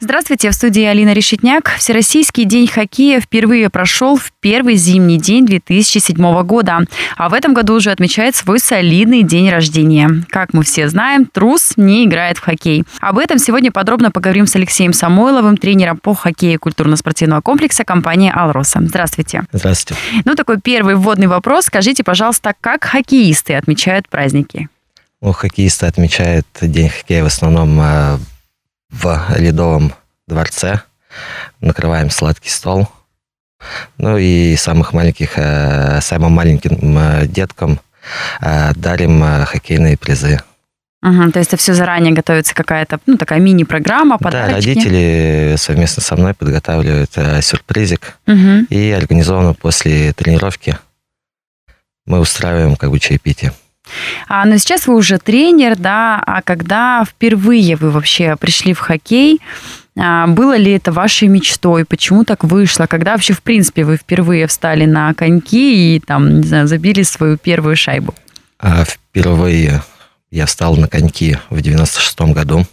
Здравствуйте, в студии Алина Решетняк. Всероссийский день хоккея впервые прошел в первый зимний день 2007 года, а в этом году уже отмечает свой солидный день рождения. Как мы все знаем, трус не играет в хоккей. Об этом сегодня подробно поговорим с Алексеем Самойловым, тренером по хоккею культурно-спортивного комплекса компании «Алроса». Здравствуйте. Здравствуйте. Ну, такой первый вводный вопрос. Скажите, пожалуйста, как хоккеисты отмечают праздники? Ну, хоккеисты отмечают День хоккея в основном э, в Ледовом дворце, накрываем сладкий стол. Ну и самых маленьких, э, самым маленьким э, деткам э, дарим хоккейные призы. Угу, то есть это все заранее готовится какая-то, ну, такая мини-программа, подарочки? Да, родители совместно со мной подготавливают сюрпризик. Угу. И организованно после тренировки мы устраиваем как бы чаепитие. А, но сейчас вы уже тренер, да, а когда впервые вы вообще пришли в хоккей, а, было ли это вашей мечтой? Почему так вышло? Когда вообще, в принципе, вы впервые встали на коньки и там, не знаю, забили свою первую шайбу? А, впервые я встал на коньки в 96 году.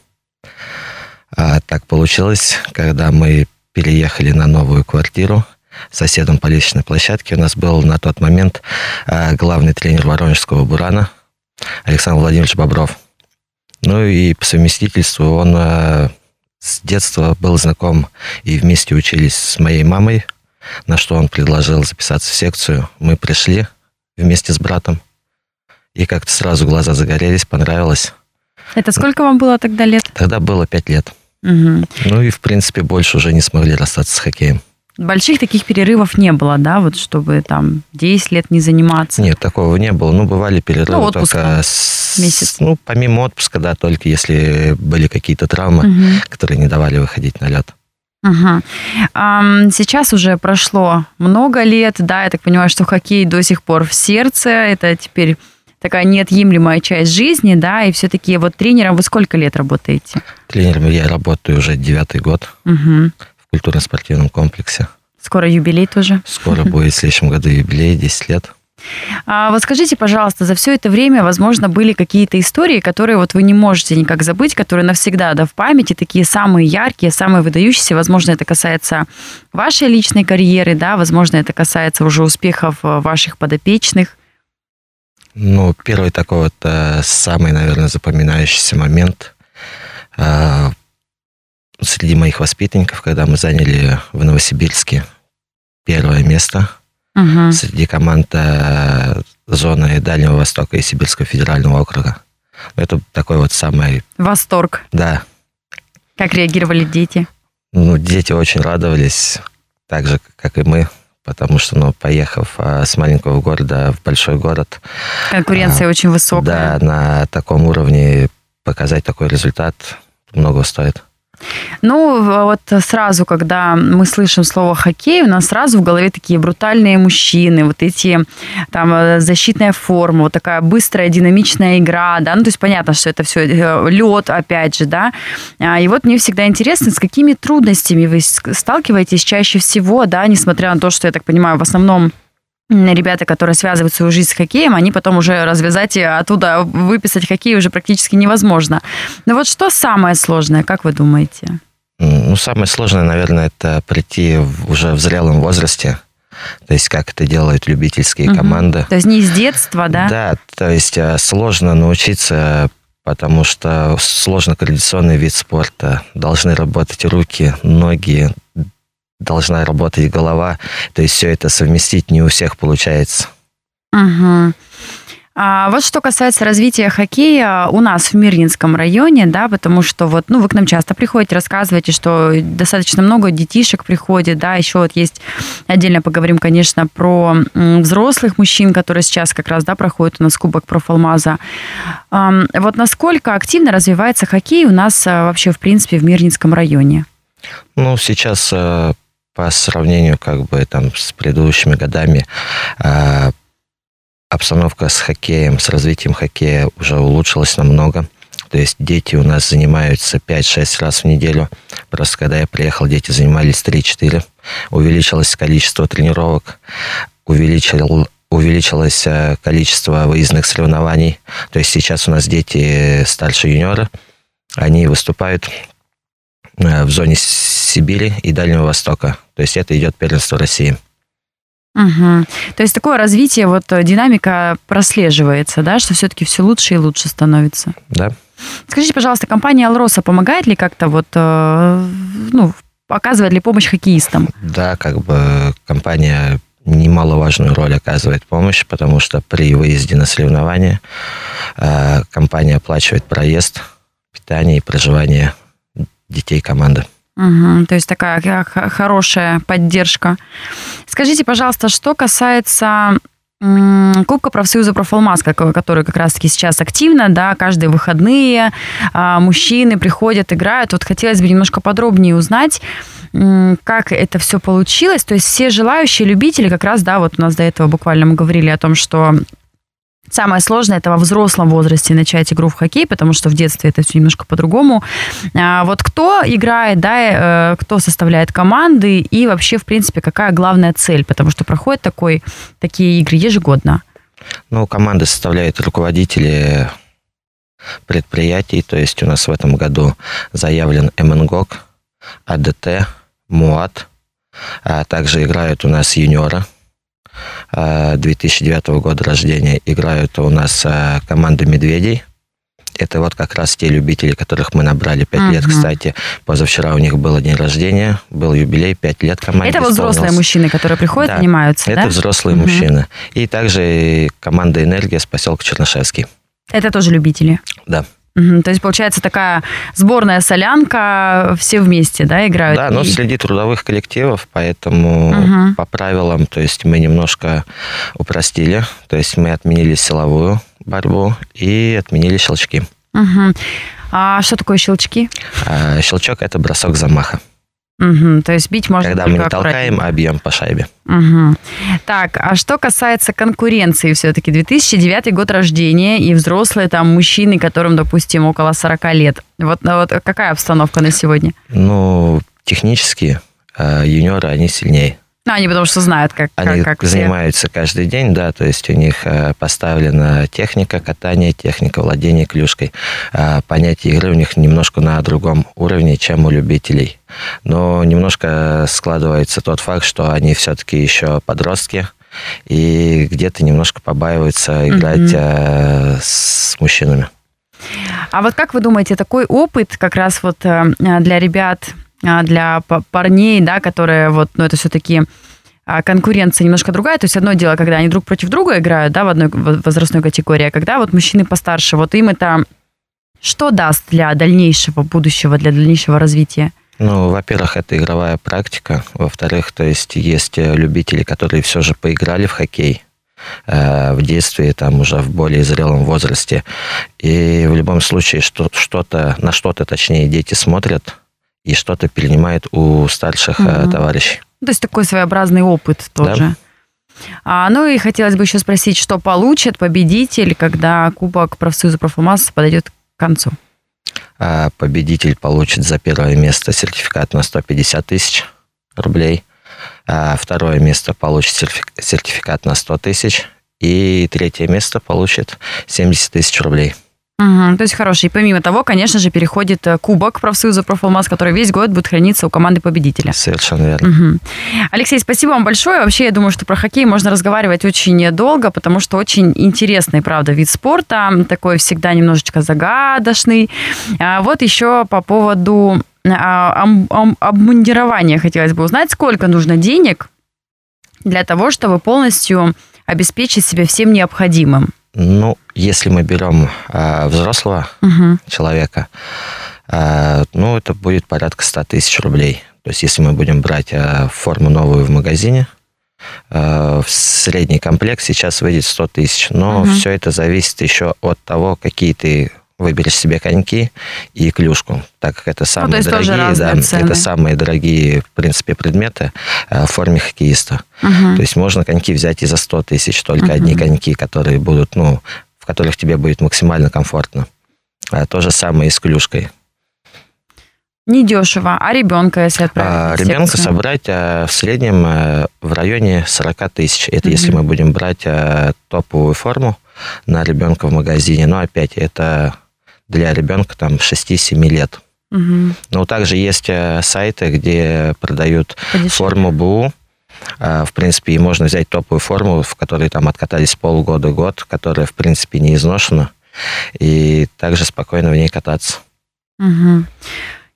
А, так получилось, когда мы переехали на новую квартиру соседом по лестничной площадке. У нас был на тот момент э, главный тренер Воронежского «Бурана» Александр Владимирович Бобров. Ну и по совместительству он э, с детства был знаком и вместе учились с моей мамой, на что он предложил записаться в секцию. Мы пришли вместе с братом, и как-то сразу глаза загорелись, понравилось. Это сколько вам было тогда лет? Тогда было пять лет. Угу. Ну и, в принципе, больше уже не смогли расстаться с хоккеем. Больших таких перерывов не было, да, вот чтобы там 10 лет не заниматься? Нет, такого не было. Ну, бывали перерывы ну, только с... месяц. Ну, помимо отпуска, да, только если были какие-то травмы, угу. которые не давали выходить на лед. Угу. Сейчас уже прошло много лет, да, я так понимаю, что хоккей до сих пор в сердце, это теперь такая неотъемлемая часть жизни, да, и все-таки вот тренером вы сколько лет работаете? Тренером я работаю уже девятый год. Угу культурно-спортивном комплексе. Скоро юбилей тоже? Скоро будет в следующем году юбилей, 10 лет. А вот скажите, пожалуйста, за все это время, возможно, были какие-то истории, которые вот вы не можете никак забыть, которые навсегда да, в памяти, такие самые яркие, самые выдающиеся. Возможно, это касается вашей личной карьеры, да, возможно, это касается уже успехов э, ваших подопечных. Ну, первый такой вот э, самый, наверное, запоминающийся момент э, среди моих воспитанников, когда мы заняли в Новосибирске первое место угу. среди команд э, зоны Дальнего Востока и Сибирского федерального округа. Это такой вот самый... Восторг. Да. Как реагировали дети? Ну, дети очень радовались, так же, как и мы, потому что, ну, поехав а, с маленького города в большой город... Конкуренция а, очень высокая. Да, на таком уровне показать такой результат много стоит. Ну, вот сразу, когда мы слышим слово хоккей, у нас сразу в голове такие брутальные мужчины, вот эти там э, защитная форма, вот такая быстрая, динамичная игра, да, ну, то есть понятно, что это все э, лед, опять же, да. А, и вот мне всегда интересно, с какими трудностями вы сталкиваетесь чаще всего, да, несмотря на то, что, я так понимаю, в основном ребята, которые связывают свою жизнь с хоккеем, они потом уже развязать и оттуда выписать хоккей уже практически невозможно. Но вот что самое сложное, как вы думаете? Ну, самое сложное, наверное, это прийти уже в зрелом возрасте. То есть, как это делают любительские угу. команды. То есть, не с детства, да? Да, то есть, э, сложно научиться, потому что сложно координационный вид спорта. Должны работать руки, ноги, должна работать голова. То есть все это совместить не у всех получается. Угу. А вот что касается развития хоккея у нас в Мирнинском районе, да, потому что вот, ну, вы к нам часто приходите, рассказываете, что достаточно много детишек приходит, да, еще вот есть, отдельно поговорим, конечно, про взрослых мужчин, которые сейчас как раз, да, проходят у нас Кубок Профалмаза. Вот насколько активно развивается хоккей у нас а, вообще, в принципе, в Мирнинском районе? Ну, сейчас а, по сравнению как бы там с предыдущими годами э, обстановка с хоккеем, с развитием хоккея уже улучшилась намного. То есть дети у нас занимаются 5-6 раз в неделю. Просто когда я приехал, дети занимались 3-4. увеличилось количество тренировок, увеличил, увеличилось э, количество выездных соревнований. То есть сейчас у нас дети старше юниора, они выступают в зоне Сибири и Дальнего Востока. То есть это идет первенство России. Угу. То есть такое развитие, вот э, динамика прослеживается, да, что все-таки все лучше и лучше становится. Да. Скажите, пожалуйста, компания Алроса помогает ли как-то вот, э, ну, оказывает ли помощь хоккеистам? Да, как бы компания немаловажную роль оказывает помощь, потому что при выезде на соревнования э, компания оплачивает проезд, питание и проживание детей команды. Угу, то есть такая хорошая поддержка. Скажите, пожалуйста, что касается Кубка профсоюза «Профалмаз», который как раз-таки сейчас активно, да, каждые выходные а, мужчины приходят, играют. Вот хотелось бы немножко подробнее узнать, как это все получилось. То есть все желающие любители, как раз, да, вот у нас до этого буквально мы говорили о том, что Самое сложное это во взрослом возрасте начать игру в хоккей, потому что в детстве это все немножко по-другому. А вот кто играет, да, э, кто составляет команды и вообще, в принципе, какая главная цель, потому что проходят такой, такие игры ежегодно. Ну, команды составляют руководители предприятий, то есть у нас в этом году заявлен МНГОК, АДТ, МУАТ, а также играют у нас юниоры – 2009 года рождения играют у нас э, команда «Медведей». Это вот как раз те любители, которых мы набрали 5 uh-huh. лет. Кстати, позавчера у них было день рождения, был юбилей, 5 лет команде Это вот взрослые мужчины, которые приходят, да, занимаются, это да? взрослые uh-huh. мужчины. И также команда «Энергия» с поселка Чернышевский. Это тоже любители? Да. Угу, то есть, получается, такая сборная солянка, все вместе, да, играют? Да, но среди трудовых коллективов, поэтому угу. по правилам, то есть мы немножко упростили, то есть мы отменили силовую борьбу и отменили щелчки. Угу. А что такое щелчки? А, щелчок – это бросок замаха. Угу, то есть бить можно Когда мы не толкаем, а бьем по шайбе. Угу. Так, а что касается конкуренции все-таки, 2009 год рождения и взрослые там мужчины, которым, допустим, около 40 лет. Вот, вот какая обстановка на сегодня? Ну, технически э, юниоры, они сильнее. Ну, они потому что знают, как Они как, как занимаются все. каждый день, да, то есть у них э, поставлена техника катания, техника владения клюшкой. А понятие игры у них немножко на другом уровне, чем у любителей. Но немножко складывается тот факт, что они все-таки еще подростки, и где-то немножко побаиваются играть mm-hmm. с мужчинами. А вот как вы думаете, такой опыт как раз вот э, для ребят для парней, да, которые вот, ну, это все-таки а, конкуренция немножко другая. То есть одно дело, когда они друг против друга играют, да, в одной возрастной категории, а когда вот мужчины постарше, вот им это что даст для дальнейшего будущего, для дальнейшего развития? Ну, во-первых, это игровая практика. Во-вторых, то есть есть э, любители, которые все же поиграли в хоккей э, в детстве, там уже в более зрелом возрасте. И в любом случае что, что-то, на что-то, точнее, дети смотрят, и что-то перенимает у старших угу. товарищей. То есть такой своеобразный опыт тоже. Да. А, ну и хотелось бы еще спросить, что получит победитель, когда Кубок профсоюза профилмасс подойдет к концу? А, победитель получит за первое место сертификат на 150 тысяч рублей. А второе место получит сертификат на 100 тысяч. И третье место получит 70 тысяч рублей. Угу, то есть хороший. И помимо того, конечно же, переходит э, кубок профсоюза «Профалмаз», который весь год будет храниться у команды победителя. Совершенно верно. Угу. Алексей, спасибо вам большое. Вообще, я думаю, что про хоккей можно разговаривать очень долго, потому что очень интересный, правда, вид спорта. Такой всегда немножечко загадочный. А вот еще по поводу а, обмундирования хотелось бы узнать, сколько нужно денег для того, чтобы полностью обеспечить себя всем необходимым. Ну, если мы берем э, взрослого угу. человека, э, ну, это будет порядка 100 тысяч рублей. То есть, если мы будем брать э, форму новую в магазине, э, в средний комплект сейчас выйдет 100 тысяч. Но угу. все это зависит еще от того, какие ты выберешь себе коньки и клюшку, так как это ну, самые ну, дорогие, да, цены. это самые дорогие, в принципе, предметы э, в форме хоккеиста. Угу. То есть можно коньки взять и за 100 тысяч, только угу. одни коньки, которые будут, ну, в которых тебе будет максимально комфортно. А то же самое и с клюшкой. Недешево. А ребенка, если отправить? А, ребенка собрать а, в среднем а, в районе 40 тысяч. Это если Мгм. мы будем брать а, топовую форму на ребенка в магазине. Но опять это для ребенка там 6-7 лет. Мгм. Но также есть а, сайты, где продают Подешевле. форму БУ. А, В принципе, и можно взять топовую форму, в которой там откатались полгода-год, которая, в принципе, не изношена, и также спокойно в ней кататься.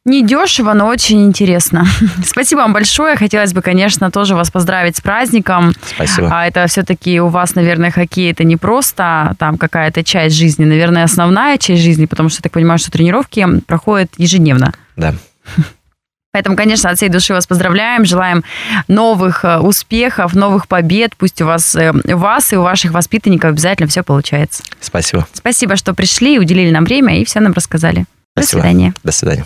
Мгм. Недешево, но очень интересно. Спасибо вам большое. Хотелось бы, конечно, тоже вас поздравить с праздником. Спасибо. А это все-таки у вас, наверное, хоккей это не просто там какая-то часть жизни, наверное, основная часть жизни, потому что я так понимаю, что тренировки проходят ежедневно. Да. Поэтому, конечно, от всей души вас поздравляем, желаем новых э, успехов, новых побед. Пусть у вас, э, у вас и у ваших воспитанников обязательно все получается. Спасибо. Спасибо, что пришли, уделили нам время и все нам рассказали. До Спасибо. свидания. До свидания.